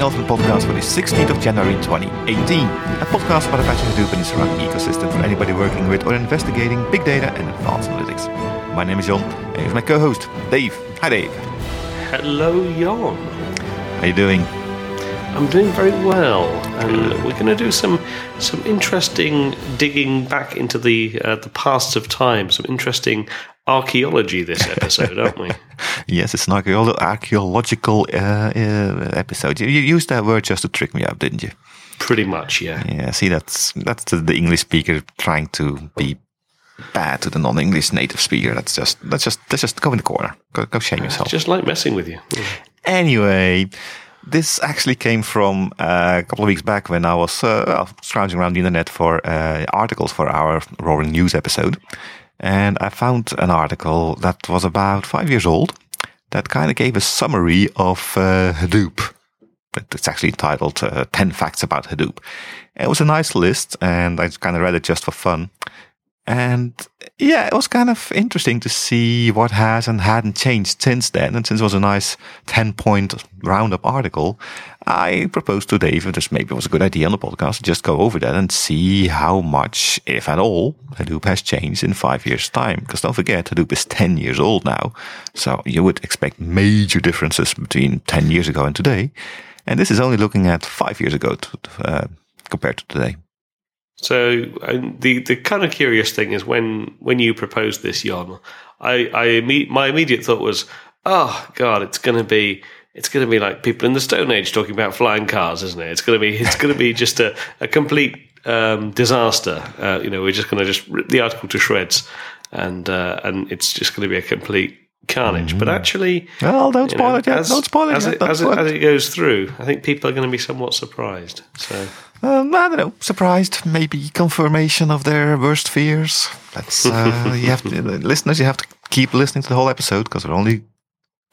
Elephant podcast for the 16th of January 2018. A podcast about the Apache Hadoop and its surrounding ecosystem for anybody working with or investigating big data and advanced analytics. My name is Jon, and here's my co-host, Dave. Hi, Dave. Hello, Jon. How are you doing? I'm doing very well, and we're going to do some some interesting digging back into the uh, the past of time. Some interesting archaeology this episode, aren't we? yes, it's an archaeological uh, uh, episode. You, you used that word just to trick me up, didn't you? Pretty much, yeah. Yeah. See, that's that's the, the English speaker trying to be bad to the non-English native speaker. That's just that's just that's just go in the corner. Go, go shame yourself. Just like messing with you. Anyway, this actually came from uh, a couple of weeks back when I was uh, scrounging around the internet for uh, articles for our Roaring News episode. And I found an article that was about five years old that kind of gave a summary of uh, Hadoop. It's actually titled uh, 10 Facts About Hadoop. It was a nice list, and I kind of read it just for fun. And yeah, it was kind of interesting to see what has and hadn't changed since then. And since it was a nice 10 point roundup article, I proposed to Dave if this maybe was a good idea on the podcast just go over that and see how much, if at all, Hadoop has changed in five years' time. Because don't forget, Hadoop is 10 years old now. So you would expect major differences between 10 years ago and today. And this is only looking at five years ago to, uh, compared to today. So the the kind of curious thing is when when you proposed this, Jon, I I my immediate thought was, oh God, it's going to be it's going to be like people in the Stone Age talking about flying cars, isn't it? It's going to be it's going to be just a, a complete um, disaster. Uh, you know, we're just going to just rip the article to shreds, and uh, and it's just going to be a complete carnage. Mm-hmm. But actually, well, don't spoil know, it yet. As, don't spoil it as yet. It, as, it, as it goes through. I think people are going to be somewhat surprised. So. Um, I don't know, surprised, maybe confirmation of their worst fears. That's uh, you have to, listeners. You have to keep listening to the whole episode because we'll only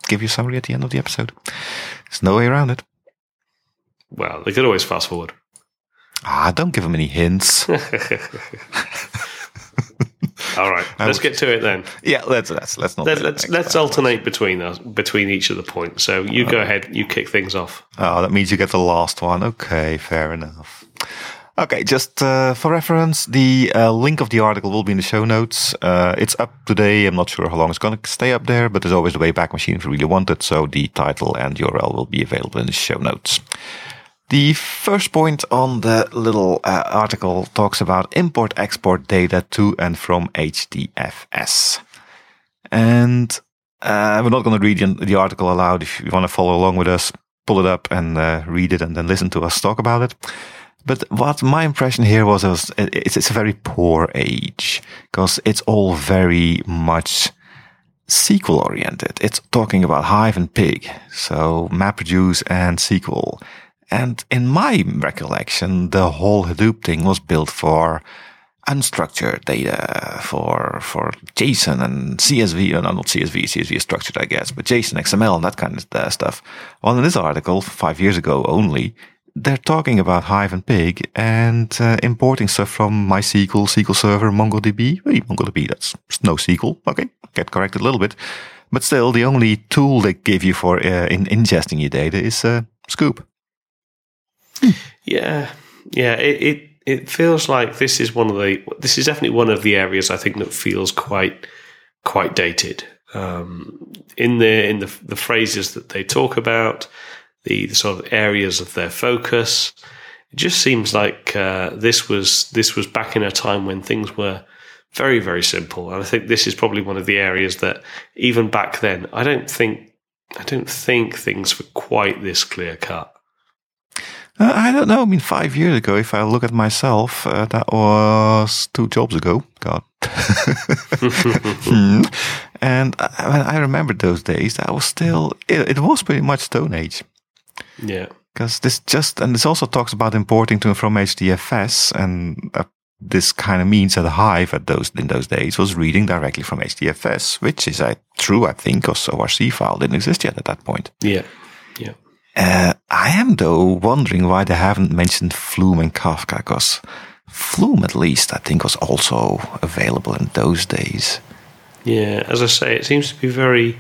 give you a summary at the end of the episode. There's no way around it. Well, they could always fast forward. Ah, don't give them any hints. All right, let's get to it then. Yeah, let's let's let's not. Let, let's let's alternate between us between each of the points. So you go ahead, you kick things off. Oh, that means you get the last one. Okay, fair enough. Okay, just uh, for reference, the uh, link of the article will be in the show notes. Uh, it's up today. I'm not sure how long it's going to stay up there, but there's always the Wayback Machine if you really want it. So the title and URL will be available in the show notes. The first point on the little uh, article talks about import export data to and from HDFS. And uh, we're not going to read the article aloud. If you want to follow along with us, pull it up and uh, read it and then listen to us talk about it. But what my impression here was, was it's, it's a very poor age because it's all very much SQL oriented. It's talking about Hive and Pig. So MapReduce and SQL. And in my recollection, the whole Hadoop thing was built for unstructured data, for, for JSON and CSV, no, not CSV, CSV is structured, I guess, but JSON, XML, and that kind of stuff. Well, in this article, five years ago only, they're talking about Hive and Pig and uh, importing stuff from MySQL, SQL Server, MongoDB. Hey, MongoDB, that's NoSQL. Okay, get corrected a little bit. But still, the only tool they give you for uh, in ingesting your data is uh, Sqoop. Yeah, yeah. It, it it feels like this is one of the this is definitely one of the areas I think that feels quite quite dated. Um, in the in the the phrases that they talk about, the, the sort of areas of their focus, it just seems like uh, this was this was back in a time when things were very very simple, and I think this is probably one of the areas that even back then I don't think I don't think things were quite this clear cut. Uh, I don't know. I mean, five years ago, if I look at myself, uh, that was two jobs ago. God. Hmm. And I, I remember those days. That was still, it, it was pretty much Stone Age. Yeah. Because this just, and this also talks about importing to and from HDFS. And uh, this kind of means that Hive at those, in those days was reading directly from HDFS, which is uh, true, I think, because ORC file didn't exist yet at that point. Yeah. Yeah. Uh, I am though wondering why they haven't mentioned Flume and Kafka, because Flume, at least, I think, was also available in those days. Yeah, as I say, it seems to be very,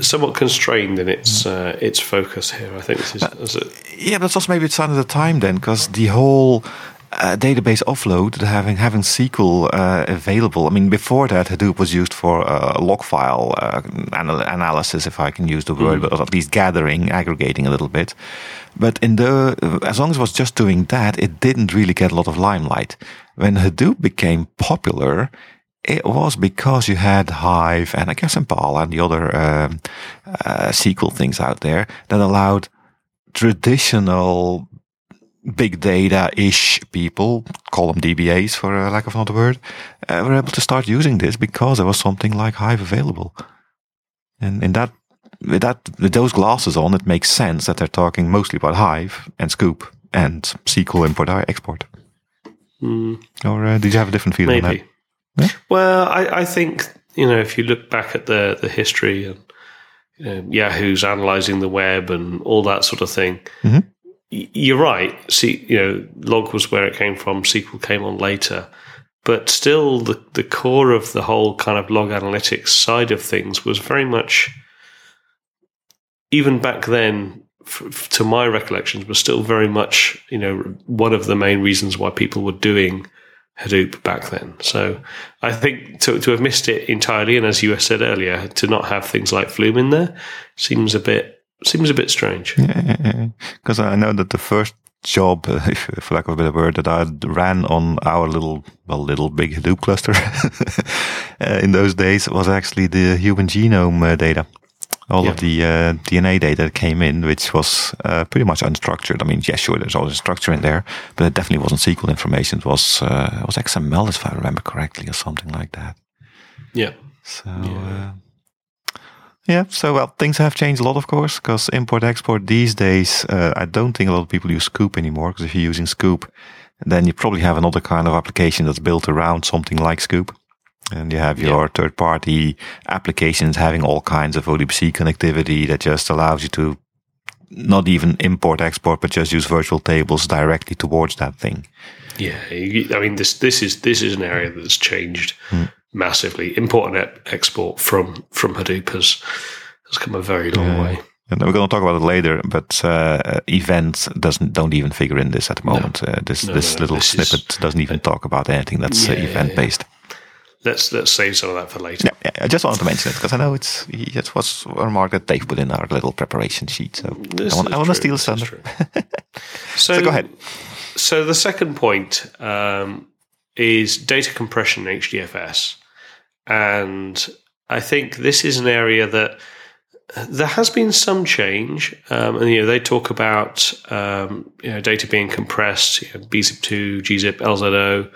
somewhat constrained in its uh, its focus here. I think this is. is it? Yeah, but it's also maybe it's sign of the time then, because the whole uh, database offload, having having SQL uh, available. I mean, before that, Hadoop was used for uh, log file uh, anal- analysis, if I can use the word, mm. but at least gathering, aggregating a little bit. But in the as long as it was just doing that, it didn't really get a lot of limelight. When Hadoop became popular, it was because you had Hive and I guess Impala and the other um, uh, SQL things out there that allowed traditional big data ish people, call them DBAs for uh, lack of another word, uh, were able to start using this because there was something like Hive available. And in that, with that, with those glasses on, it makes sense that they're talking mostly about Hive and Sqoop and SQL import export. Mm. Or uh, did you have a different feeling? Maybe. Yeah? Well, I, I think you know if you look back at the the history and you know, Yahoo's analyzing the web and all that sort of thing. Mm-hmm you're right. See, you know, log was where it came from. SQL came on later, but still, the the core of the whole kind of log analytics side of things was very much, even back then, f- to my recollections, was still very much, you know, one of the main reasons why people were doing Hadoop back then. So I think to to have missed it entirely, and as you said earlier, to not have things like Flume in there seems a bit seems a bit strange. Yeah, because I know that the first job, if, for lack of a better word, that I ran on our little, well, little big Hadoop cluster uh, in those days was actually the human genome uh, data. All yeah. of the uh, DNA data that came in, which was uh, pretty much unstructured. I mean, yeah, sure, there's always structure in there, but it definitely wasn't SQL information. It was uh, it was XML, if I remember correctly, or something like that. Yeah. So. Yeah. Yeah, so well, things have changed a lot, of course, because import export these days, uh, I don't think a lot of people use Sqoop anymore. Because if you're using Sqoop, then you probably have another kind of application that's built around something like Sqoop. And you have your yeah. third party applications having all kinds of ODBC connectivity that just allows you to not even import export, but just use virtual tables directly towards that thing. Yeah, I mean this this is this is an area that's changed mm massively. Import and export from from Hadoop has has come a very long yeah. way. And we're going to talk about it later, but uh, events doesn't don't even figure in this at the moment. No. Uh, this no, this no, little this snippet is, doesn't even uh, talk about anything that's uh, yeah, event based. Let's let's save some of that for later. Yeah, I just wanted to mention it because I know it's it was a remark that Dave put in our little preparation sheet. So this I want, I want to steal thunder. so, so, go ahead. So the second point um, is data compression in HDFS. And I think this is an area that there has been some change. Um, and, you know, they talk about, um, you know, data being compressed, you know, BZIP2, gzip, LZO,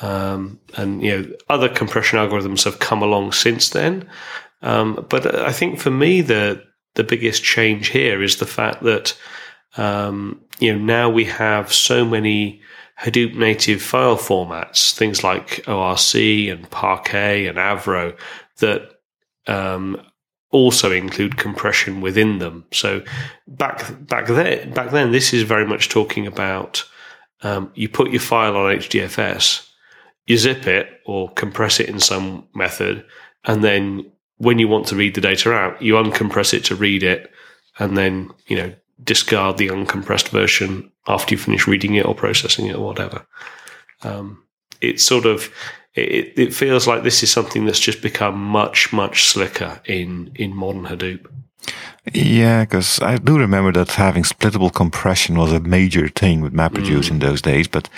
um, and, you know, other compression algorithms have come along since then. Um, but I think for me, the, the biggest change here is the fact that, um, you know, now we have so many Hadoop native file formats, things like ORC and Parquet and Avro, that um, also include compression within them. So back back then, back then, this is very much talking about um, you put your file on HDFS, you zip it or compress it in some method, and then when you want to read the data out, you uncompress it to read it, and then you know discard the uncompressed version after you finish reading it or processing it or whatever. Um, it's sort of it, it feels like this is something that's just become much much slicker in in modern Hadoop. Yeah, because I do remember that having splittable compression was a major thing with MapReduce mm. in those days, but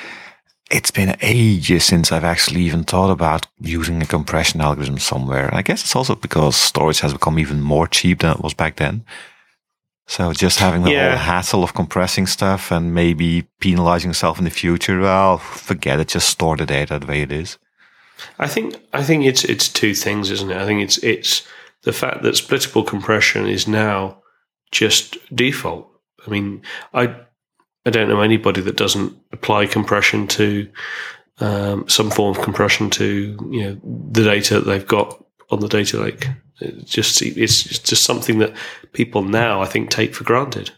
it's been ages since I've actually even thought about using a compression algorithm somewhere. I guess it's also because storage has become even more cheap than it was back then. So just having the yeah. whole hassle of compressing stuff and maybe penalizing yourself in the future, well, forget it. Just store the data the way it is. I think I think it's it's two things, isn't it? I think it's it's the fact that splittable compression is now just default. I mean, I I don't know anybody that doesn't apply compression to um, some form of compression to you know the data that they've got on the data lake. It's just it's just something that people now I think take for granted.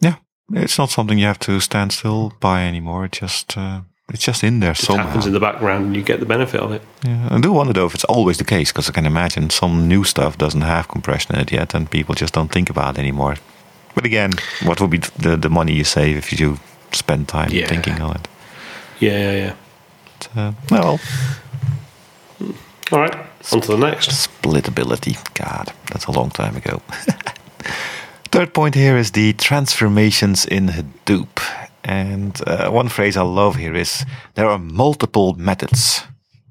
Yeah, it's not something you have to stand still by anymore. It just uh, It's just in there It somehow. happens in the background, and you get the benefit of it. Yeah, I do wonder though if it's always the case because I can imagine some new stuff doesn't have compression in it yet, and people just don't think about it anymore. But again, what would be the the money you save if you do spend time Yeah. thinking on it? Yeah, yeah, yeah. But, uh, well, All right, on to the next. splitability. God, that's a long time ago. Third point here is the transformations in Hadoop. And uh, one phrase I love here is there are multiple methods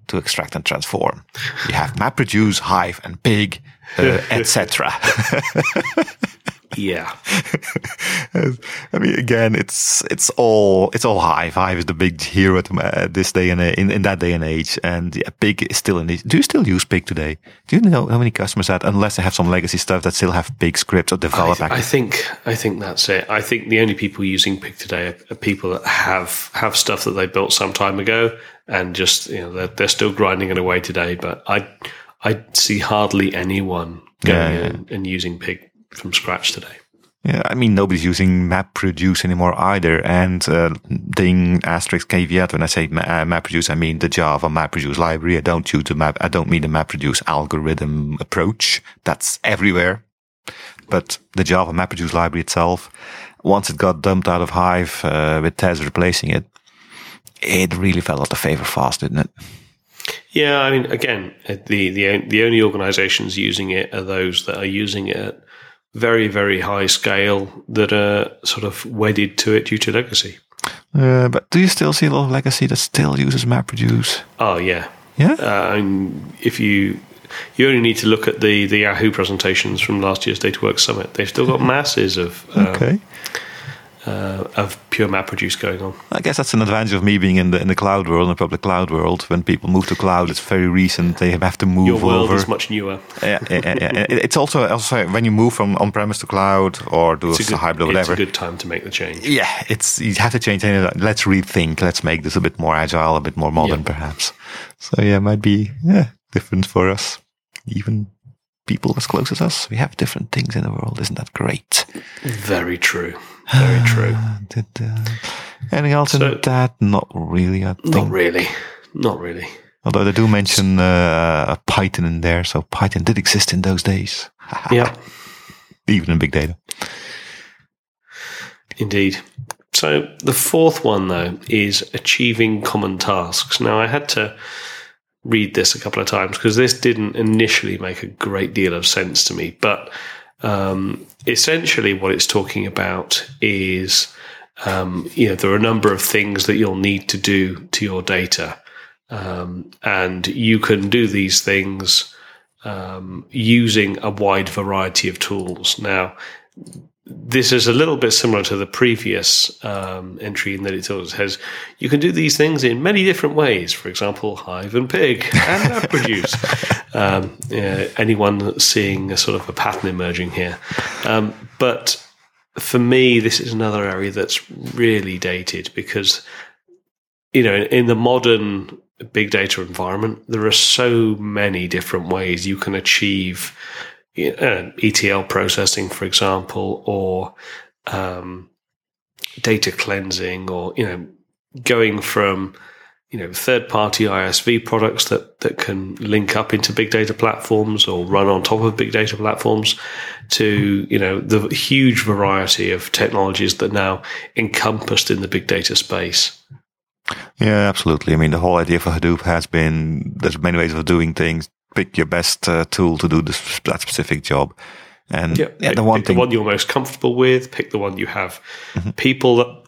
to extract and transform. You have MapReduce, Hive, and Pig, uh, etc. Yeah, I mean, again, it's it's all it's all high five is the big hero at, at uh, this day and uh, in, in that day and age. And yeah, Pig is still in. The, do you still use Pig today? Do you know how many customers that, unless they have some legacy stuff that still have Pig scripts or I, develop? I think I think that's it. I think the only people using Pig today are, are people that have have stuff that they built some time ago, and just you know they're, they're still grinding it away today. But I I see hardly anyone going Yeah, yeah. in and using Pig from scratch today. Yeah, I mean, nobody's using MapReduce anymore either. And uh, thing asterisk caveat when I say ma- uh, MapReduce, I mean the Java MapReduce library. I don't use the map. I don't mean the MapReduce algorithm approach. That's everywhere. But the Java MapReduce library itself, once it got dumped out of Hive uh, with Tez replacing it, it really fell out of favor fast, didn't it? Yeah, I mean, again, the the the only organisations using it are those that are using it very very high scale that are sort of wedded to it due to legacy. Uh, but do you still see a lot of legacy that still uses MapReduce? Oh yeah, Yeah. uh, and if you you only need to look at the the Yahoo presentations from last year's DataWorks Summit, they've still got masses of um, okay. Uh, of pure MapReduce going on. I guess that's an advantage of me being in the in the cloud world, in the public cloud world. When people move to cloud, it's very recent. They have to move Your world over. is much newer. yeah, yeah, yeah. It's also also when you move from on premise to cloud or do It's a good, hybrid or it's a good time to make the change. yeah, it's you have to change. Let's rethink. Let's make this a bit more agile, a bit more modern, Yeah. perhaps. So yeah, it might be yeah different for us. Even people as close as us, we have different things in the world. Isn't that great? Very true. Very true. Did, uh, anything else So- in that? Not really. I think. Not really. Not really. Although they do mention uh, Python in there, so Python did exist in those days, Yeah. even in big data. Indeed. So the fourth one, though, is achieving common tasks. Now, I had to read this a couple of times because this didn't initially make a great deal of sense to me. But um, essentially, what it's talking about is, um, you know, there are a number of things that you'll need to do to your data, um, and you can do these things um, using a wide variety of tools. Now, this is a little bit similar to the previous um, entry in that it sort of says you can do these things in many different ways. For example, Hive and Pig and produce. um, yeah, anyone seeing a sort of a pattern emerging here? Um, but for me, this is another area that's really dated because you know in the modern big data environment, there are so many different ways you can achieve uh, ETL processing, for example, or um, data cleansing, or you know, going from you know third-party ISV products that that can link up into big data platforms or run on top of big data platforms, to you know the huge variety of technologies that now encompassed in the big data space. Yeah, absolutely. I mean, the whole idea for Hadoop has been there's many ways of doing things. Pick your best uh, tool to do this, that specific job. And yeah, pick, the one thing, the one you're most comfortable with. Pick the one you have people that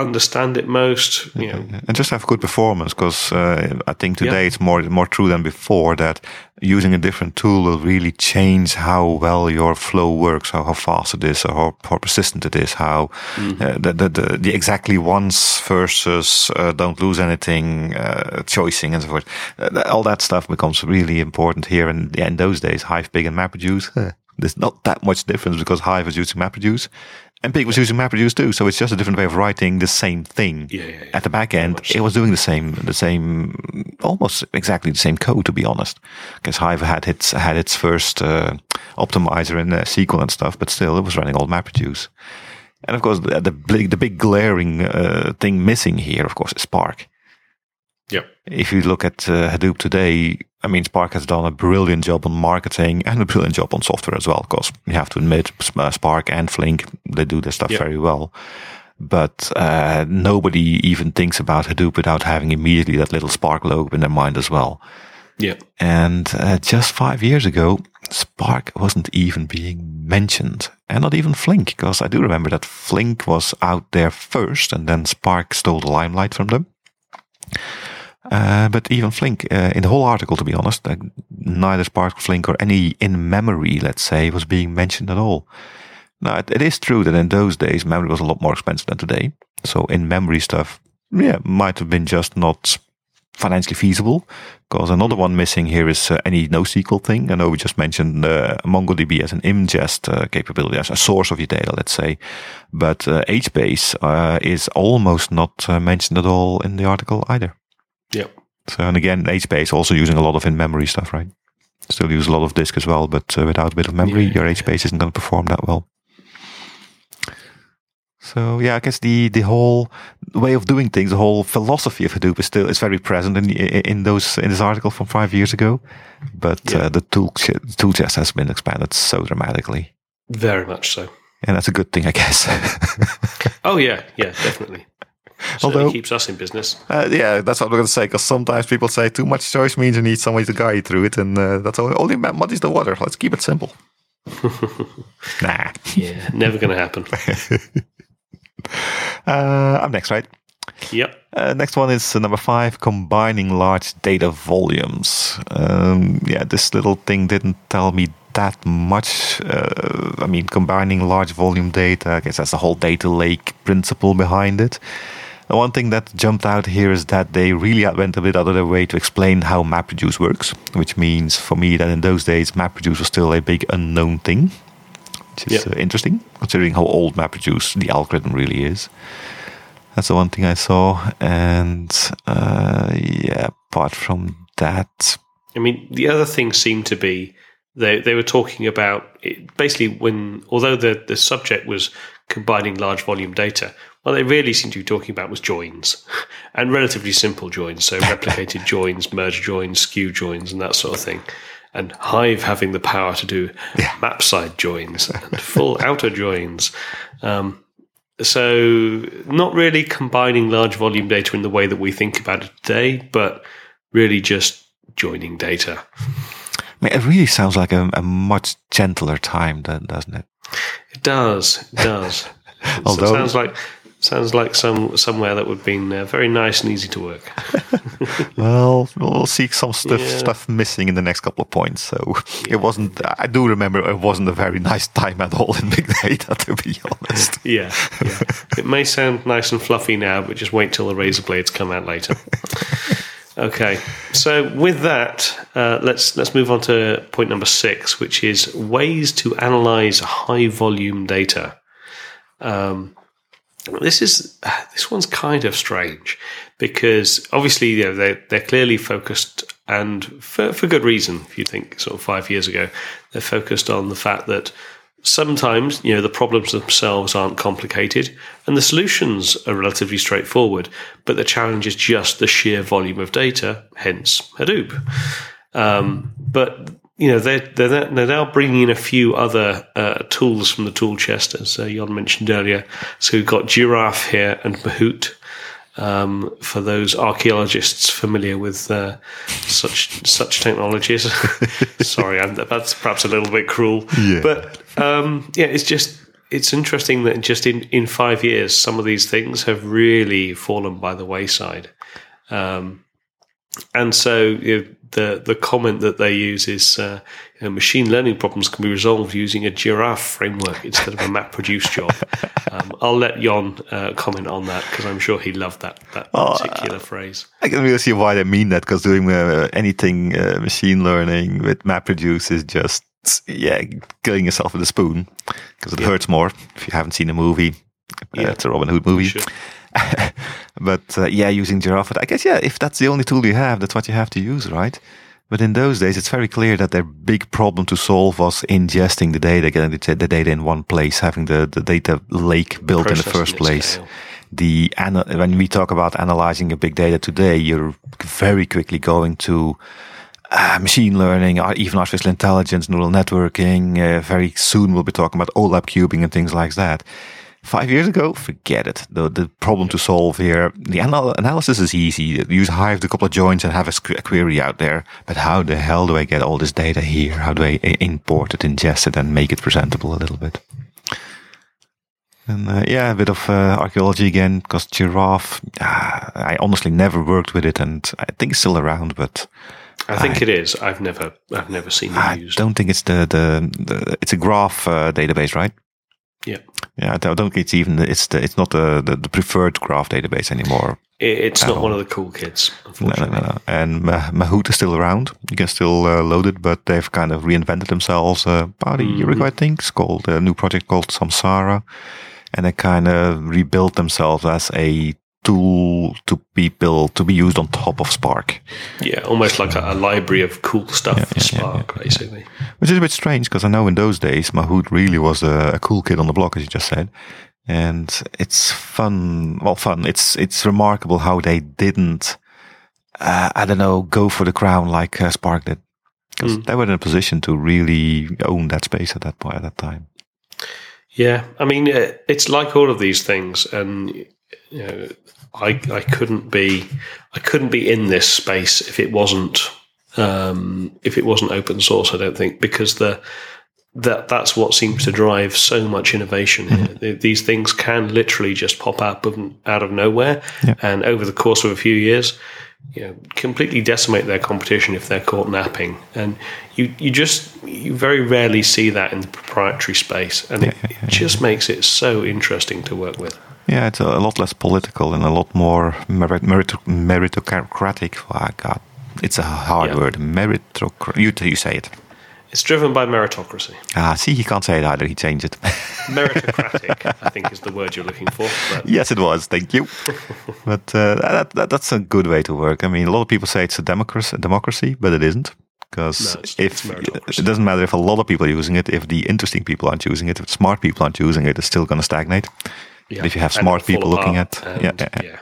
understand it most. You know, and just have good performance because uh, I think today Yeah. it's more more true than before that using a different tool will really change how well your flow works, how, how fast it is, or how, how persistent it is, how uh, the, the, the the exactly once versus uh, don't lose anything uh, choicing and so forth. Uh, all that stuff becomes really important here. And yeah, in those days, Hive, Pig, and MapReduce, uh, there's not that much difference because Hive was using MapReduce. And Pig was using MapReduce too, so it's just a different way of writing the same thing Yeah, yeah, yeah. at the back end, it was doing the same, the same, almost exactly the same code, to be honest. Because Hive had its had its first uh, optimizer in uh, SQL and stuff, but still, it was running old MapReduce. And of course, the, the big, the big glaring uh, thing missing here, of course, is Spark. Yep. If you look at uh, Hadoop today, I mean, Spark has done a brilliant job on marketing and a brilliant job on software as well. Because you have to admit, uh, Spark and Flink they do their stuff Yep. very well. But uh, nobody even thinks about Hadoop without having immediately that little Spark logo in their mind as well. Yeah. And uh, just five years ago, Spark wasn't even being mentioned, and not even Flink, because I do remember that Flink was out there first, and then Spark stole the limelight from them. Uh, but even Flink, uh, in the whole article, to be honest, uh, neither Spark, Flink, or any in memory, let's say, was being mentioned at all. Now, it, it is true that in those days, memory was a lot more expensive than today. So in memory stuff, yeah, might have been just not financially feasible. Because another one missing here is uh, any NoSQL thing. I know we just mentioned uh, MongoDB as an ingest uh, capability, as a source of your data, let's say. But uh, HBase uh, is almost not uh, mentioned at all in the article either. Yep. So, and again, HBase also using a lot of in-memory stuff, right? Still use a lot of disk as well, but uh, without a bit of memory, Yeah, your yeah. HBase isn't going to perform that well. So yeah, I guess the the whole way of doing things, the whole philosophy of Hadoop is still is very present in in those in this article from five years ago, but Yeah. uh, the tool tool chest has been expanded so dramatically, Very much so. and that's a good thing, I guess. Oh yeah, yeah, definitely. Although- keeps us in business. Uh, yeah, that's what I'm going to say. Because sometimes people say too much choice means you need somebody to guide you through it, and uh, that's all only, only muddies the water. Let's keep it simple. nah. Yeah, never going to happen. Uh, I'm next, right? Yep. Uh, next one is uh, number five, combining large data volumes. Um, yeah, this little thing didn't tell me that much. Uh, I mean, combining large volume data, I guess that's the whole data lake principle behind it. The one thing that jumped out here is that they really went a bit out of their way to explain how MapReduce works, which means for me that in those days MapReduce was still a big unknown thing, which is Yep. uh, interesting considering how old MapReduce, the algorithm, really is. That's the one thing I saw. And uh, yeah, apart from that, I mean, the other thing seemed to be they they were talking about it, basically when although the the subject was combining large volume data, what they really seemed to be talking about was joins and relatively simple joins, so replicated joins, merge joins, skew joins, and that sort of thing. And Hive having the power to do map side joins and full outer joins. Um, so not really combining large volume data in the way that we think about it today, but really just joining data. I mean, it really sounds like a, a much gentler time, then, doesn't it? It does. It does. It Although- sounds like sounds like some somewhere that would have been uh, very nice and easy to work. Well, we'll see some stuff Yeah. stuff missing in the next couple of points. So it wasn't. I do remember it wasn't a very nice time at all in big data, to be honest. Yeah, yeah. it may sound nice and fluffy now, but just wait till the razor blades come out later. Okay, so with that, uh, let's let's move on to point number six, which is ways to analyze high volume data. Um, this is this one's kind of strange because obviously you know, they're they're clearly focused and for for good reason. If you think sort of five years ago, they're focused on the fact that sometimes you know the problems themselves aren't complicated and the solutions are relatively straightforward, but the challenge is just the sheer volume of data. Hence Hadoop. Um, but you know they're, they're they're now bringing in a few other uh, tools from the tool chest, as uh, Jon mentioned earlier. So we've got Giraph here and Mahout. Um, for those archaeologists familiar with uh, such such technologies, sorry, I'm, that's perhaps a little bit cruel, Yeah. but um, yeah, it's just it's interesting that just in in five years, some of these things have really fallen by the wayside. Um, and so you know, the the comment that they use is uh, you know, machine learning problems can be resolved using a Giraph framework instead of a MapReduce job. Um, I'll let Jon uh, comment on that because I'm sure he loved that that particular phrase. I can really see why they mean that because doing uh, anything uh, machine learning with MapReduce is just yeah killing yourself with a spoon because it hurts more if you haven't seen the movie. Uh, Yeah. it's a Robin Hood movie. Sure. but uh, yeah, using Giraph, I guess yeah, if that's the only tool you have, that's what you have to use, right? But in those days, it's very clear that their big problem to solve was ingesting the data, getting the, data in one place, having the, the data lake built in the first place. scale. the ana- when we talk about analyzing your big data today, you're very quickly going to uh, machine learning, or even artificial intelligence, neural networking. Uh, very soon we'll be talking about OLAP cubing and things like that. Five years ago, forget it. The the problem to solve here, the anal- analysis is easy. You use Hive, a couple of joins, and have a, a query out there. But how the hell do I get all this data here? How do I i- import it, ingest it, and make it presentable a little bit? And uh, yeah, a bit of uh, archaeology again, because Giraph. Uh, I honestly never worked with it, and I think it's still around, but I think it is. I've never, I've never seen it I used. don't think it's the the, the it's a graph uh, database, right? Yeah, Yeah, I don't think it's even it's the it's not the the, the preferred graph database anymore. it's not one of the cool kids, No, no, no, no. And Ma- Mahout is still around. You can still uh, load it, but they've kind of reinvented themselves uh, about a year ago, I think. It's called a new project called Samsara, and they kind of rebuilt themselves as a tool to be built to be used on top of Spark, Yeah, almost like a, a library of cool stuff for yeah, yeah, Spark, basically. which is a bit strange because I know in those days Mahout really was a, a cool kid on the block, as you just said. And it's fun. Well, fun. It's it's remarkable how they didn't. Uh, I don't know, go for the crown like uh, Spark did, because they were in a position to really own that space at that point at that time. Yeah, I mean, uh, it's like all of these things, and you know, I I couldn't be I couldn't be in this space if it wasn't um, if it wasn't open source. I don't think because the that that's what seems to drive so much innovation here. Th- These things can literally just pop up out of nowhere, Yeah. and over the course of a few years, you know, completely decimate their competition if they're caught napping. And you you just you very rarely see that in the proprietary space, and it, it just makes it so interesting to work with. Yeah, it's a, lot less political and a lot more merit, merit, meritocratic. Oh, God, it's a hard Yeah. word. Meritocratic. You, you say it. It's driven by meritocracy. Ah, see, he can't say it either. He changed it. Meritocratic, I think, is the word you're looking for. But yes, it was. Thank you. but uh, that, that, that's a good way to work. I mean, a lot of people say it's a democracy, democracy but it isn't. Because No, if it doesn't matter if a lot of people are using it, if the interesting people aren't using it, if smart people aren't using it, it's still going to stagnate. Yeah, if you have smart people looking at- yeah, yeah, yeah,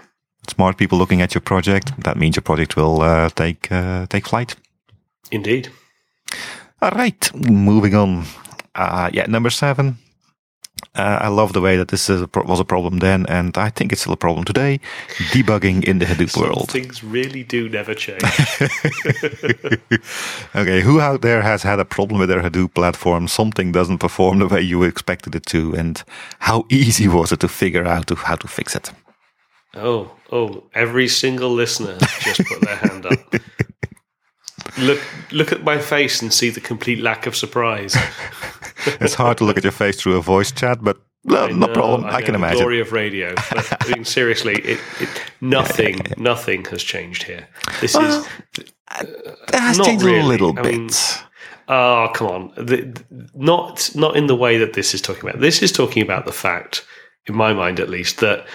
Smart people looking at your project, that means your project will uh, take uh, take flight. indeed. All right, moving on. Uh, yeah, number seven. Uh, I love the way that this is a pro- was a problem then, and I think it's still a problem today. Debugging in the Hadoop Some world. things really do never change. okay, who out there has had a problem with their Hadoop platform? Something doesn't perform the way you expected it to, and how easy was it to figure out to, how to fix it? oh, oh! Every single listener just put their hand up. Look, look at my face and see the complete lack of surprise. It's hard to look at your face through a voice chat, but no, no know, problem. I, know, can imagine. glory of radio. But I mean, seriously, it, it, nothing, nothing has changed here. This is It has Not changed a little I bit. mean, Oh, come on. The, the- not not in the way that this is talking about. This is talking about the fact, in my mind at least, that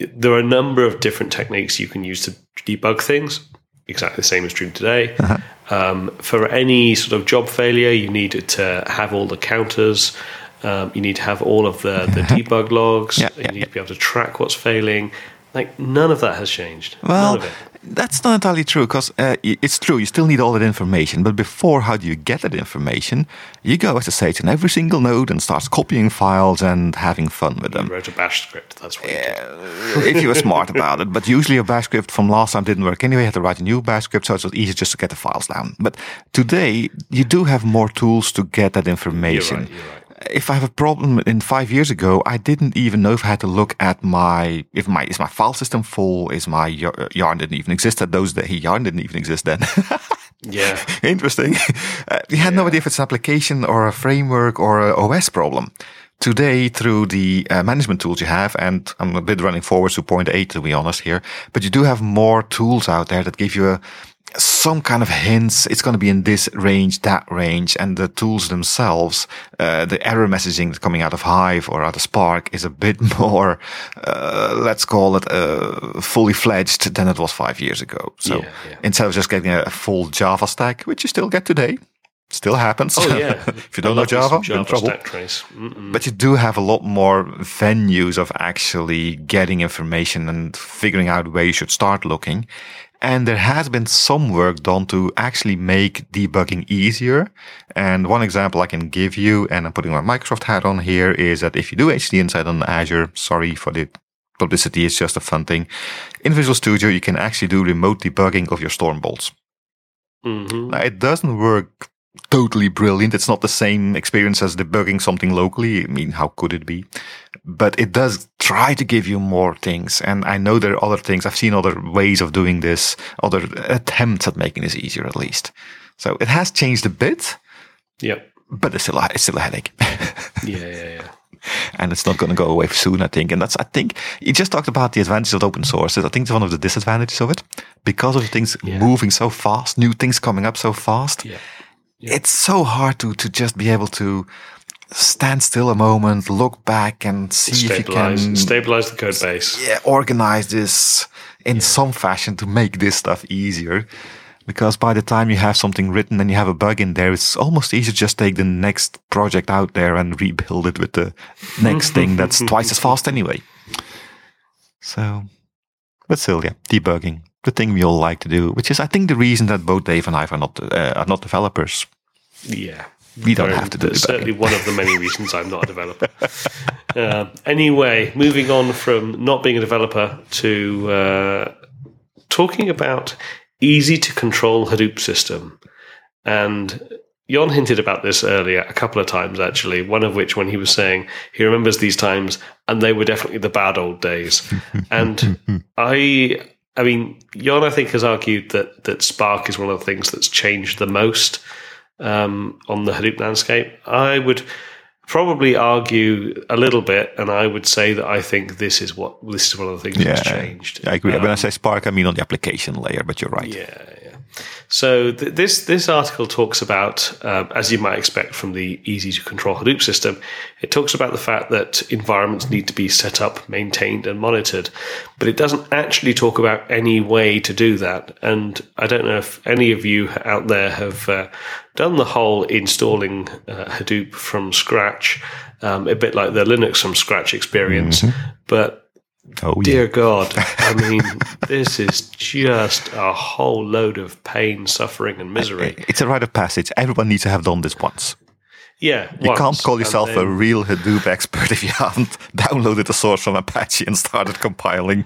there are a number of different techniques you can use to debug things. Exactly the same is true today. Uh-huh. Um, for any sort of job failure, you need to have all the counters. Um, you need to have all of the, the debug logs. Yeah, you yeah, need to be able to track what's failing. Like none of that has changed. none Well, of it. That's not entirely true because uh, it's true. You still need all that information, but before, how do you get that information? You go, as I say, to every single node and starts copying files and having fun with them. You wrote a bash script. That's what. you did. If you were smart about it. But usually a bash script from last time didn't work anyway. You had to write a new bash script, so it was easy just to get the files down. But today, you do have more tools to get that You're information. right. You're right. If I have a problem in five years ago, I didn't even know if I had to look at my if my is my file system full, is my Yar- yarn didn't even exist at those that he Yarn didn't even exist then. Yeah. Interesting. Uh, you had no idea if it's an application or a framework or a OS problem. Today, through the uh, management tools you have, and I'm a bit running forward to point eight to be honest here, but you do have more tools out there that give you a, some kind of hints. It's going to be in this range, that range, and the tools themselves, uh, the error messaging that's coming out of Hive or out of Spark is a bit more, uh, let's call it, uh, fully fledged than it was five years ago. So Yeah, yeah. instead of just getting a full Java stack, which you still get today, Still happens. Oh yeah. if you don't know I love me Java, you're in Java trouble. stack trace. But you do have a lot more venues of actually getting information and figuring out where you should start looking. And there has been some work done to actually make debugging easier. And one example I can give you, and I'm putting my Microsoft hat on here, is that if you do HD Insight on Azure, sorry for the publicity, it's just a fun thing. In Visual Studio, you can actually do remote debugging of your storm bolts. Mhm. Now, it doesn't work totally brilliant. It's not the same experience as debugging something locally. I mean, how could it be? But it does try to give you more things. And I know there are other things. I've seen other ways of doing this, other attempts at making this easier at least. So it has changed a bit, Yep. but it's still a, it's still a headache. Yeah, yeah, yeah. and it's not going to go away soon, I think. And that's, I think, you just talked about the advantages of open source. I think it's one of the disadvantages of it because of things Yeah. moving so fast, new things coming up so fast. Yeah. Yeah. It's so hard to, to just be able to stand still a moment, look back and see if you can stabilize the code base. yeah, organize this in some fashion to make this stuff easier. Because by the time you have something written and you have a bug in there, it's almost easy to just take the next project out there and rebuild it with the next thing that's twice as fast anyway. So, but still, yeah, debugging, the thing we all like to do, which is, I think, the reason that both Dave and I are not uh, are not developers. Yeah. We don't have to do that's certainly one of the many reasons I'm not a developer. uh, anyway, moving on from not being a developer to uh, talking about easy to control Hadoop system. And Jon hinted about this earlier a couple of times, actually. One of which, when he was saying he remembers these times, and they were definitely the bad old days. and I, I mean, Jon, I think, has argued that that Spark is one of the things that's changed the most um, on the Hadoop landscape. I would probably argue a little bit, and I would say that I think this is what this is one of the things that's Yeah, changed. I agree. when I Um, say Spark, I mean on the application layer, but you're right. yeah, yeah. So th- this this article talks about, um, as you might expect from the easy to control Hadoop system, it talks about the fact that environments need to be set up, maintained, and monitored, but it doesn't actually talk about any way to do that. And I don't know if any of you out there have uh, done the whole installing uh, Hadoop from scratch, um, a bit like the Linux from scratch experience, but Oh, yeah. Dear God, I mean, this is just a whole load of pain, suffering, and misery. It's a rite of passage. Everyone needs to have done this once. Yeah, You can't call yourself a a real Hadoop expert if you haven't downloaded the source from Apache and started compiling.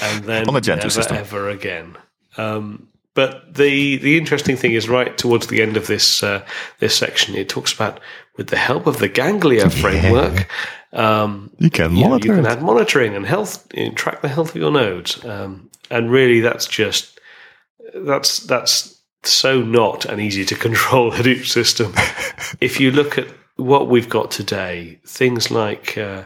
and then on a Gentoo never system. ever again. Um, but the the interesting thing is, right towards the end of this uh, this section, it talks about with the help of the Ganglia framework. Um, You can you, know, monitor you can add monitoring and health, and track the health of your nodes. Um, and really, that's just that's that's so not an easy to control Hadoop system. if you look at what we've got today, things like uh,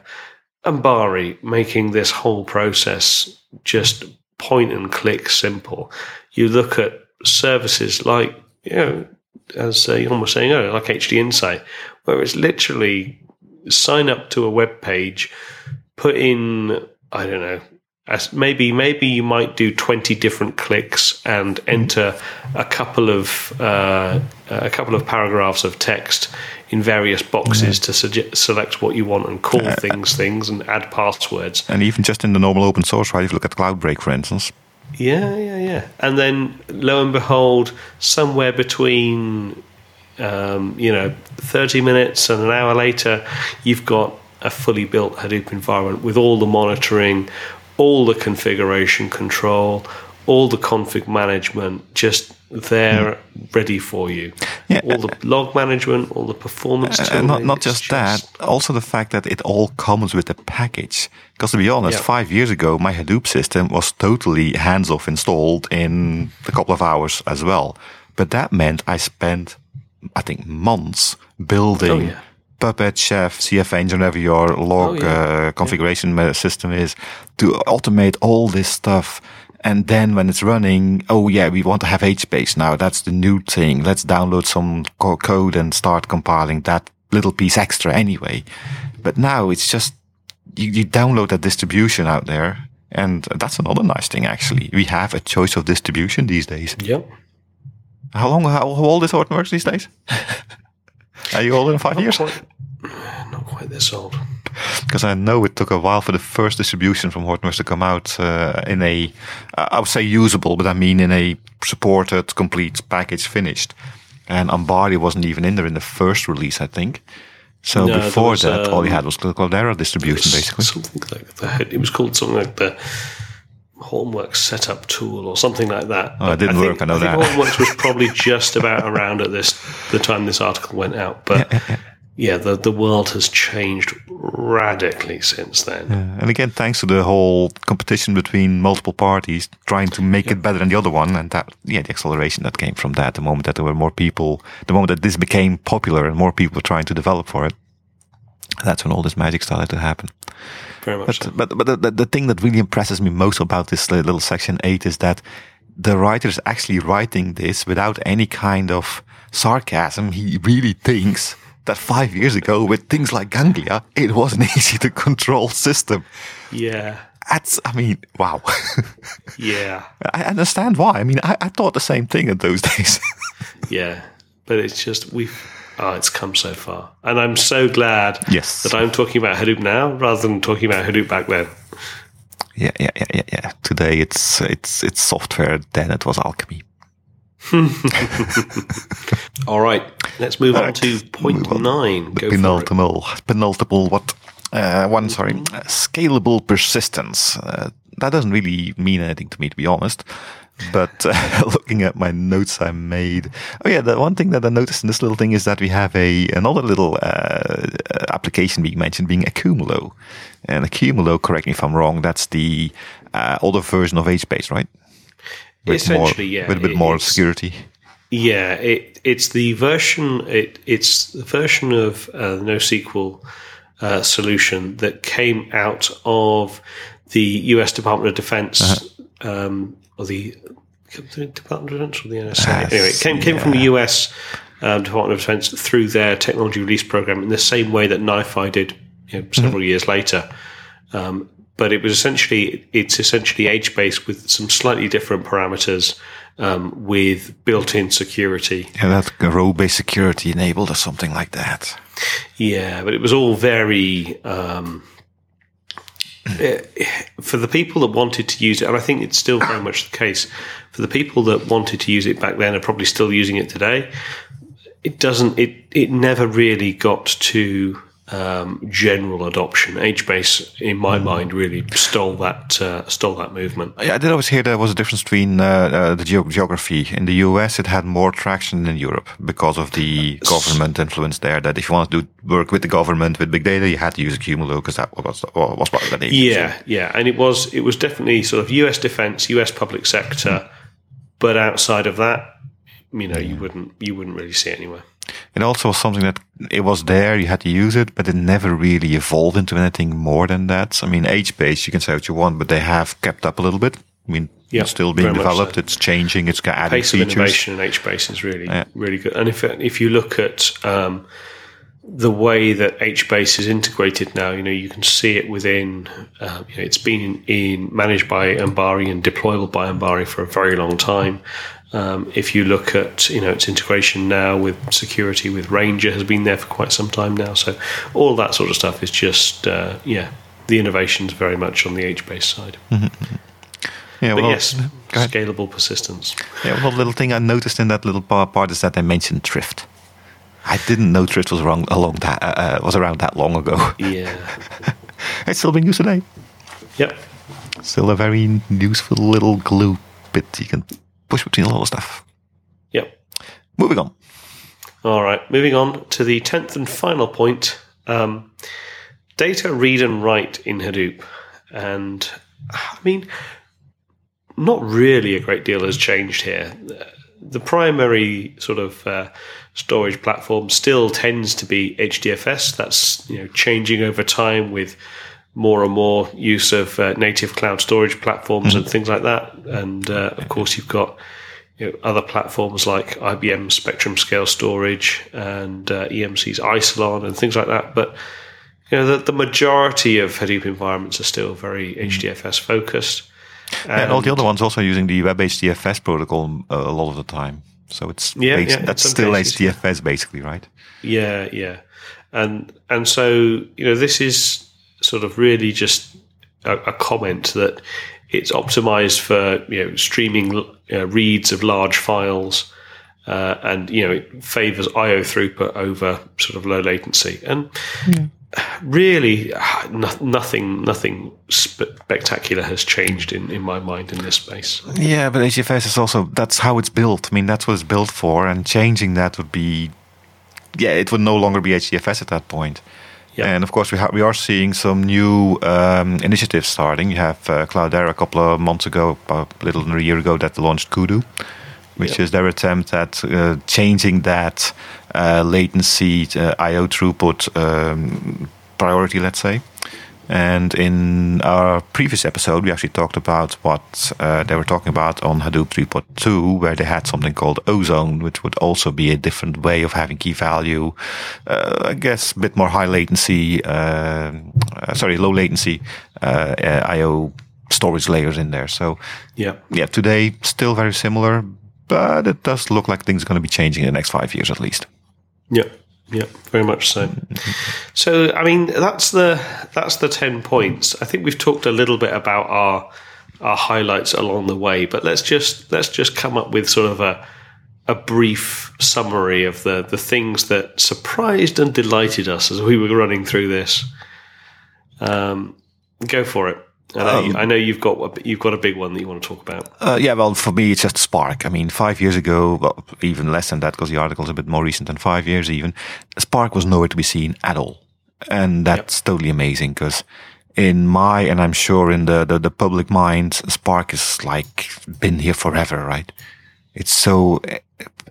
Ambari making this whole process just point and click simple. You look at services like you know, as uh, was saying earlier, like HD Insight, where it's literally sign up to a web page, put in, I don't know, as maybe maybe you might do 20 different clicks and mm-hmm. enter a couple of uh, a couple of paragraphs of text in various boxes to suge- select what you want and call uh, uh, things things and add passwords And even just in the normal open source, right? If you look at Cloudbreak, for instance. yeah, yeah, yeah. And then lo and behold, somewhere between, um, you know, 30 minutes and an hour later, you've got a fully built Hadoop environment with all the monitoring, all the configuration control, all the config management just there ready for you. Yeah. All the log management, all the performance And tooling, not, not it's just that, also the fact that it all comes with a package. Because to be honest, Yeah. five years ago, my Hadoop system was totally hands off installed in a couple of hours as well. But that meant I spent, I think, months building Oh, yeah. Puppet, Chef, CF Engine, whatever your log Oh, yeah. uh, configuration me- system is, to automate all this stuff. And then when it's running, oh yeah, we want to have HBase now. That's the new thing. Let's download some co- code and start compiling that little piece extra anyway. But now it's just, you, you download that distribution out there. And that's another nice thing, actually. We have a choice of distribution these days. Yep. How long? How, how old is Hortonworks these days? Are you older than five Not years? quite, not quite this old. Because I know it took a while for the first distribution from Hortonworks to come out uh, in a, uh, would say usable, but I mean in a supported, complete package finished. And Ambari wasn't even in there in the first release, I think. So No, before was, that, all you um, had was the Cloudera distribution, basically. Something like the, it was called something like the Hortonworks setup tool or something like that. Oh, it didn't work, I know think that. Hortonworks was probably just about around at this the time this article went out, but yeah, the the world has changed radically since then. And again, thanks to the whole competition between multiple parties trying to make it better than the other one, and that, yeah, the acceleration that came from that, the moment that there were more people, the moment that this became popular and more people were trying to develop for it, that's when all this magic started to happen. Very much. But so. but but the, the, thing that really impresses me most about this uh, little section eight is that the writer is actually writing this without any kind of sarcasm. He really thinks that five years ago, with things like Ganglia, it was an easy to control system. Yeah, That's, I mean, wow. yeah, I understand why. I mean, I, I thought the same thing in those days. yeah. But it's just we've. Oh, it's come so far, and I'm so glad Yes. that I'm talking about Hadoop now rather than talking about Hadoop back then. yeah, yeah, yeah, yeah, yeah. Today it's it's it's software. Then it was alchemy. All right, let's move on Right, to point on. nine. Go for it. penultimal, penultimal, what? Uh, one, sorry, uh, scalable persistence. Uh, that doesn't really mean anything to me, to be honest. But uh, looking at my notes I made, oh yeah, the one thing that I noticed in this little thing is that we have a another little uh, application being mentioned, being Accumulo. And Accumulo, correct me if I'm wrong, that's the uh, older version of HBase, right? With more, Essentially, yeah, with a bit it- more security. Yeah, it, it's the version. It, it's the version of uh, NoSQL uh, solution that came out of the U.S. Department of Defense, Uh-huh. um, or the, the Department of Defense or the NSA. Uh, anyway, it came came from the U.S. Um, Department of Defense through their technology release program in the same way that NiFi did you know, several years later. Um, but it was essentially it's essentially HBase with some slightly different parameters um, with built-in security. Yeah, that row-based security enabled or something like that. Yeah, but it was all very um, Uh, for the people that wanted to use it, and I think it's still very much the case for the people that wanted to use it back then are probably still using it today. It doesn't. It it never really got to um, general adoption. HBase, in my mind, really stole that uh, stole that movement. Yeah, I did always hear there was a difference between uh, uh, the geo- geography. In the US, it had more traction than Europe because of the government influence there. That if you want to do work with the government with big data, you had to use Accumulo because that was was part of that. agency. Yeah, yeah, and it was it was definitely sort of U.S. defense, U.S. public sector, but outside of that, you know, you wouldn't you wouldn't really see it anywhere. It also was something that it was there, you had to use it, but it never really evolved into anything more than that. I mean, HBase, you can say what you want, but they have kept up a little bit. I mean, Yeah, it's still being developed, so. it's changing, it's got adding Pace of innovation in HBase is really really good. And if if you look at um, the way that HBase is integrated now, you know, you can see it within. Um, you know, it's been in, in managed by Ambari and deployable by Ambari for a very long time. Um, if you look at you know its integration now with security with Ranger has been there for quite some time now. So all that sort of stuff is just uh, yeah, the innovation's very much on the HBase side. Yeah, But well, yes, scalable persistence. Yeah, one little thing I noticed in that little part, is that they mentioned Thrift. I didn't know Thrift was around along that uh, uh, was around that long ago. Yeah. it's still being used today. Yep. Still a very useful little glue bit you can push between a lot of stuff. Yep. Moving on. All right. Moving on to the tenth and final point: um, data read and write in Hadoop. And I mean, not really a great deal has changed here. The primary sort of uh, storage platform still tends to be HDFS. That's you know changing over time with more and more use of uh, native cloud storage platforms and things like that. And uh, of course, you've got you know, other platforms like IBM Spectrum Scale Storage and uh, EMC's Isilon and things like that. But you know, the, the majority of Hadoop environments are still very HDFS focused. and all the other ones also using the WebHDFS protocol uh, a lot of the time. So it's Yeah, basi- yeah, that's still cases. HDFS basically, right? Yeah, yeah, and and so you know this is sort of really just a, a comment that it's optimized for you know streaming uh, reads of large files, uh, and you know it favors I/O throughput over sort of low latency, and really no, nothing nothing spectacular has changed in in my mind in this space. Yeah, but HDFS is also that's how it's built. I mean, that's what it's built for, and changing that would be, yeah, it would no longer be HDFS at that point. Yeah. And of course, we ha- we are seeing some new um, initiatives starting. You have uh, Cloudera a couple of months ago, a little under a year ago, that launched Kudu, which Yep. is their attempt at uh, changing that uh, latency, uh, I/O throughput um, priority, let's say. And in our previous episode, we actually talked about what uh, they were talking about on Hadoop 3.2, where they had something called Ozone, which would also be a different way of having key value. Uh, I guess a bit more high latency, uh, uh, sorry, low latency uh, uh, I/O storage layers in there. So Yeah. yeah, today still very similar, but it does look like things are going to be changing in the next five years at least. Yeah, yeah, very much so. So, I mean, that's the that's the ten points. I think we've talked a little bit about our our highlights along the way, but let's just let's just come up with sort of a a brief summary of the the things that surprised and delighted us as we were running through this. Um, go for it. I know, you- I know you've got a- you've got a big one that you want to talk about. Uh, yeah, well, for me, it's just Spark. I mean, five years ago, well, even less than that, because the article is a bit more recent than five years even, Spark was nowhere to be seen at all. And that's totally amazing, because in my, and I'm sure in the, the, the public mind, Spark is like been here forever, right? It's so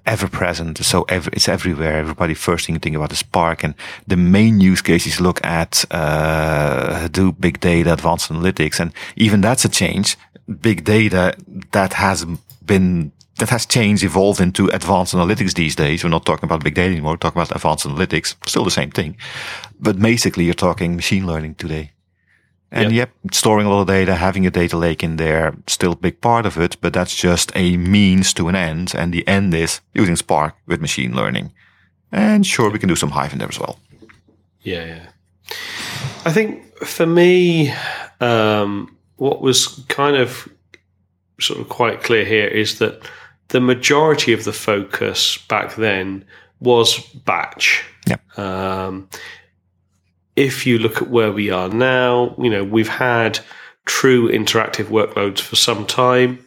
ever present, so ever, it's everywhere. Everybody first thing you think about is Spark, and the main use cases look at uh, Hadoop, big data, advanced analytics, and even that's a change. Big data that has been that has changed, evolved into advanced analytics these days. We're not talking about big data anymore. We're talking about advanced analytics. Still the same thing, but basically you're talking machine learning today. And yep. storing a lot of data, having a data lake in there, still a big part of it, but that's just a means to an end. And the end is using Spark with machine learning. And sure, we can do some Hive in there as well. Yeah, yeah. I think for me, um, what was kind of sort of quite clear here is that the majority of the focus back then was batch. Yeah. Um, if you look at where we are now, you know, we've had true interactive workloads for some time.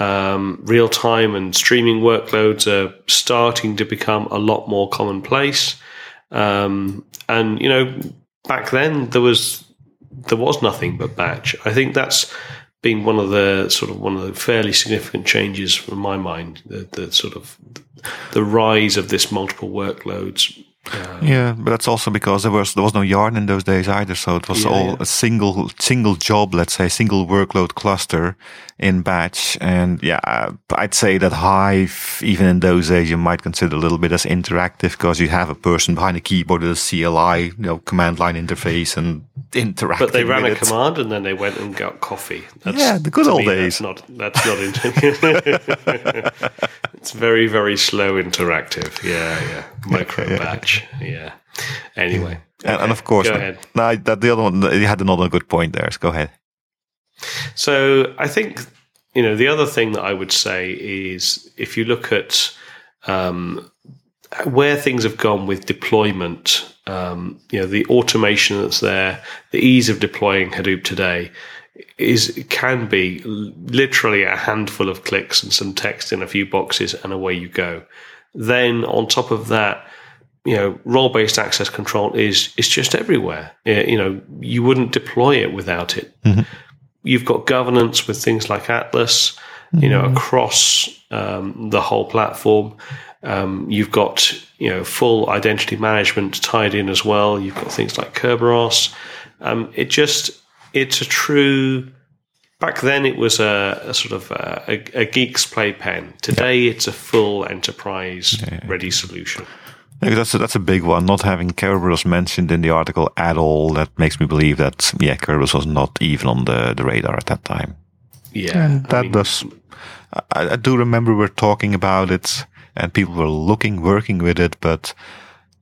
Um, real time and streaming workloads are starting to become a lot more commonplace. Um, and you know, back then there was there was nothing but batch. I think that's been one of the sort of one of the fairly significant changes from my mind. The, the sort of the rise of this multiple workloads. Uh, yeah, but that's also because there was there was no YARN in those days either. So it was Yeah, all yeah. a single single job, let's say, single workload cluster in batch. And yeah, I'd say that Hive, even in those days, you might consider a little bit as interactive because you have a person behind a keyboard with a CLI, you know, command line interface and interact. But they ran a command and then they went and got coffee. That's, Yeah, the good old me, days. That's not. That's not. It's very very slow interactive. Yeah, yeah. Micro batch. Yeah. Anyway. And, and of course, Go ahead. no, that the other one, you had another good point there. So go ahead. So I think you know the other thing that I would say is if you look at um, where things have gone with deployment, um, you know the automation that's there, the ease of deploying Hadoop today is can be literally a handful of clicks and some text in a few boxes and away you go. Then on top of that, you know, role-based access control is is just everywhere. You know, you wouldn't deploy it without it you've got governance with things like Atlas, you know, across um, the whole platform. Um, you've got you know full identity management tied in as well. You've got things like Kerberos. Um, it just it's a true. Back then, it was a, a sort of a, a, a geek's playpen. Today, it's a full enterprise ready solution. Yeah, that's a, that's a big one. Not having Kerberos mentioned in the article at all, that makes me believe that yeah, Kerberos was not even on the, the radar at that time. Yeah, And I that mean, does. I, I do remember we are talking about it, and people were looking, working with it, but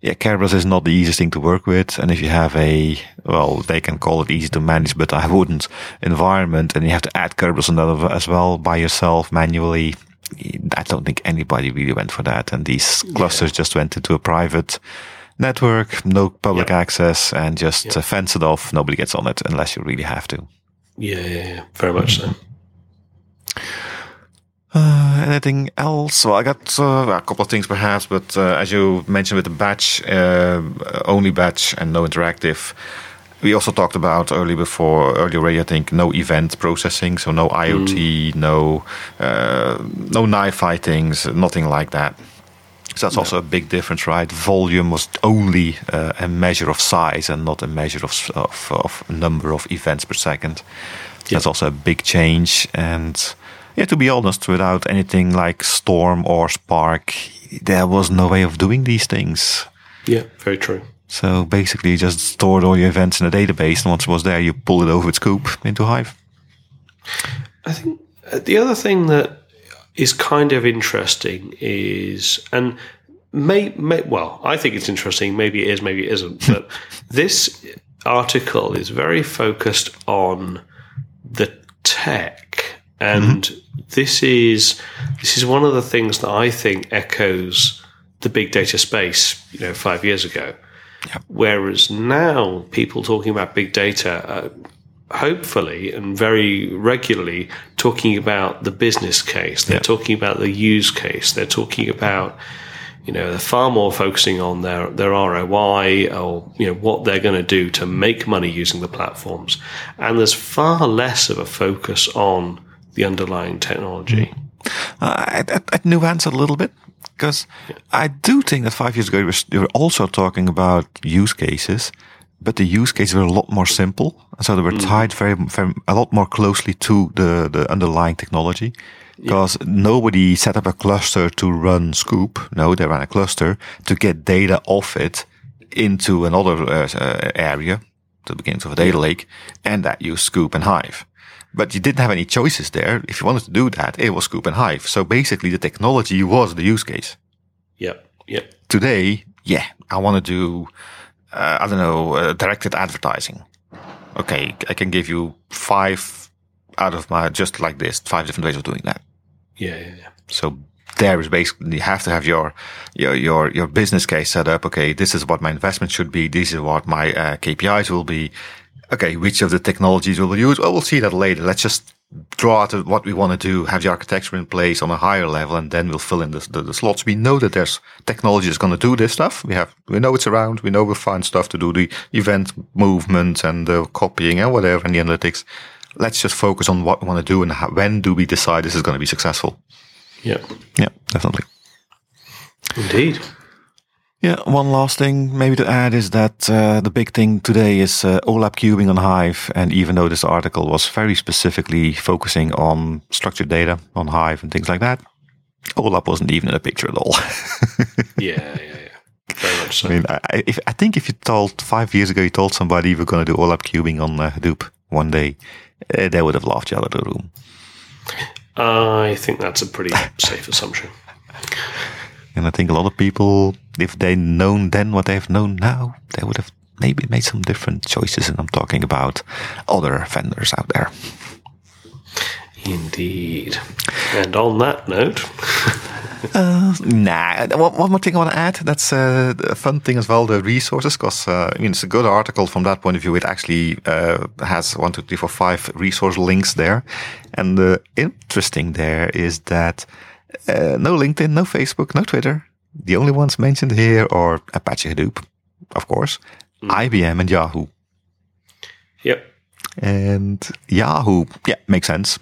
yeah, Kerberos is not the easiest thing to work with. And if you have a, well, they can call it easy to manage, but I wouldn't environment and you have to add Kerberos on that as well by yourself manually. I don't think anybody really went for that. And these clusters yeah. just went into a private network, no public yep. access and just yep. Uh, fence it off. Nobody gets on it unless you really have to. Yeah, yeah, yeah. very much so. Uh, anything else? Well, I got uh, a couple of things perhaps, but uh, as you mentioned with the batch, uh, only batch and no interactive, we also talked about early before, earlier already, I think, no event processing, so no IoT, mm. no uh, no knife fightings, nothing like that. So that's also a big difference, right? Volume was only uh, a measure of size and not a measure of, of, of number of events per second. That's also a big change. And yeah, to be honest, without anything like Storm or Spark, there was no way of doing these things. Yeah, very true. So basically, you just stored all your events in a database, and once it was there, you pull it over with Sqoop into Hive. I think uh, the other thing that is kind of interesting is, and may, may well, I think it's interesting. Maybe it is, maybe it isn't. But this article is very focused on the tech and mm-hmm. this is this is one of the things that I think echoes the big data space, you know, five years ago. Yep. Whereas now, people talking about big data, uh, hopefully and very regularly, talking about the business case. They're yep. talking about the use case. They're talking about you know, they're far more focusing on their, their ROI or, you know, what they're going to do to make money using the platforms. And there's far less of a focus on the underlying technology. Uh, I, I, nuance it a little bit because yeah. I do think that five years ago you were also talking about use cases, but the use cases were a lot more simple, so they were mm. tied very, very a lot more closely to the the underlying technology. Because yeah. nobody set up a cluster to run Sqoop. No, they ran a cluster to get data off it into another uh, area, the beginnings of a data lake, and that used Sqoop and Hive. But you didn't have any choices there. If you wanted to do that, it was Sqoop and Hive. So basically the technology was the use case. Yep. Yep. Today, yeah, I want to do, uh, I don't know, uh, directed advertising. Okay. I can give you five out of my, just like this, five different ways of doing that. Yeah. Yeah. yeah. So there is basically you have to have your your your your business case set up. Okay, this is what my investment should be. This is what my uh, KPIs will be okay, which of the technologies will we use? Well, we'll see that later. Let's just draw out what we want to do, have the architecture in place on a higher level, and then we'll fill in the, the, the slots. We know that there's technology that's going to do this stuff. We have, we know it's around. We know we'll find stuff to do the event movement and the copying and whatever and the analytics. Let's just focus on what we want to do and how, when do we decide this is going to be successful. Yeah. Yeah, definitely. Indeed. Yeah, one last thing maybe to add is that uh, the big thing today is uh, OLAP cubing on Hive. And even though this article was very specifically focusing on structured data on Hive and things like that, OLAP wasn't even in the picture at all. yeah, yeah, yeah. Very much so. I mean, I, if, I think if you told five years ago, you told somebody you were going to do OLAP cubing on uh, Hadoop one day, uh, they would have laughed you out of the room. I think that's a pretty safe assumption. And I think a lot of people, if they'd known then what they've known now, they would have maybe made some different choices. And I'm talking about other vendors out there. Indeed. And on that note, uh, nah. One, one, more thing I want to add. That's uh, a fun thing as well. The resources, because uh, I mean, it's a good article from that point of view. It actually uh, has one, two, three, four, five resource links there, and the interesting there is that uh, no LinkedIn, no Facebook, no Twitter. The only ones mentioned here are Apache Hadoop, of course, mm. IBM, and Yahoo. Yep. And Yahoo, yeah, makes sense.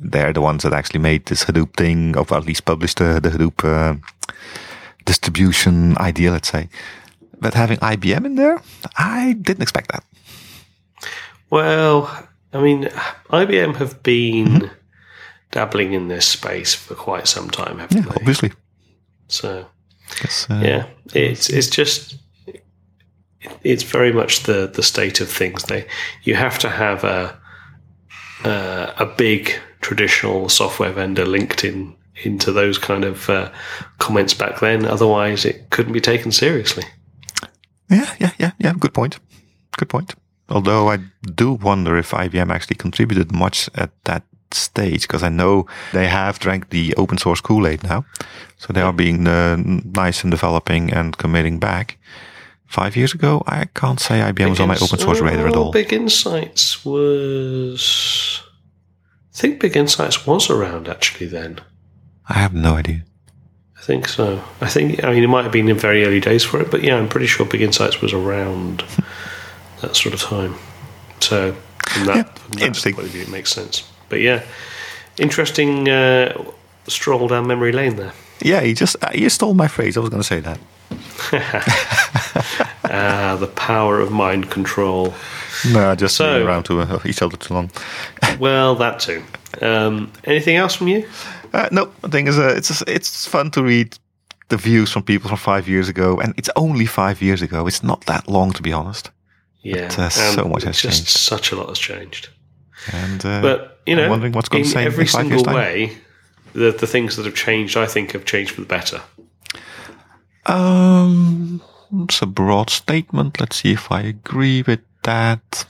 They're the ones that actually made this Hadoop thing, or at least published the, the Hadoop uh, distribution idea, let's say. But having IBM in there, I didn't expect that. Well, I mean, IBM have been mm-hmm dabbling in this space for quite some time, haven't yeah, they? Obviously. So, uh, yeah, it's it's just it's very much the the state of things. They you have to have a a, a big traditional software vendor linked in into those kind of uh, comments back then. Otherwise, it couldn't be taken seriously. Yeah, yeah, yeah, yeah. Good point. Good point. Although I do wonder if IBM actually contributed much at that stage, because I know they have drank the open source Kool Aid now, so they are being uh, nice and developing and committing back. Five years ago, I can't say IBM Big was on my open source radar at all. Big Insights was. I think Big Insights was around actually then. I have no idea. I think so. I think I mean it might have been in very early days for it, but yeah, I'm pretty sure Big Insights was around that sort of time. So from that, yeah, from that point of view, it makes sense. But yeah, interesting uh, stroll down memory lane there. Yeah, you just uh, you stole my phrase. I was going to say that. uh, the power of mind control. No, just so, around to uh, each other too long. well, that too. Um, anything else from you? Uh, no, the thing is, uh, it's it's fun to read the views from people from five years ago, and it's only five years ago. It's not that long, to be honest. Yeah, but, uh, so much has just changed. Such a lot has changed. And uh, but you know, I'm wondering what's going to in say every single way, the the things that have changed, I think, have changed for the better. Um, it's a broad statement. Let's see if I agree with that.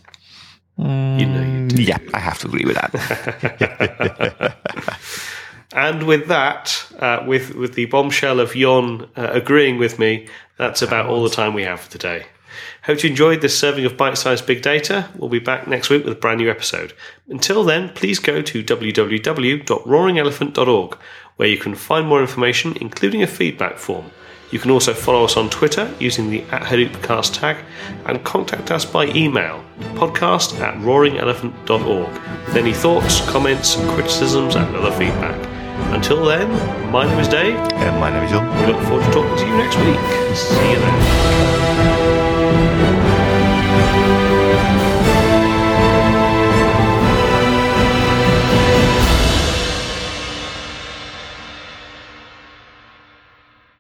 Mm, you know you do. Yeah, I have to agree with that. and with that, uh, with with the bombshell of Jon uh, agreeing with me, that's about all the time we have for today. Hope you enjoyed this serving of bite sized big data. We'll be back next week with a brand new episode. Until then, please go to www.roaringelephant.org, where you can find more information, including a feedback form. You can also follow us on Twitter using the at Hadoopcast tag and contact us by email podcast at roaringelephant.org with any thoughts, comments, criticisms, and other feedback. Until then, my name is Dave. And my name is Jon. We look forward to talking to you next week. See you then.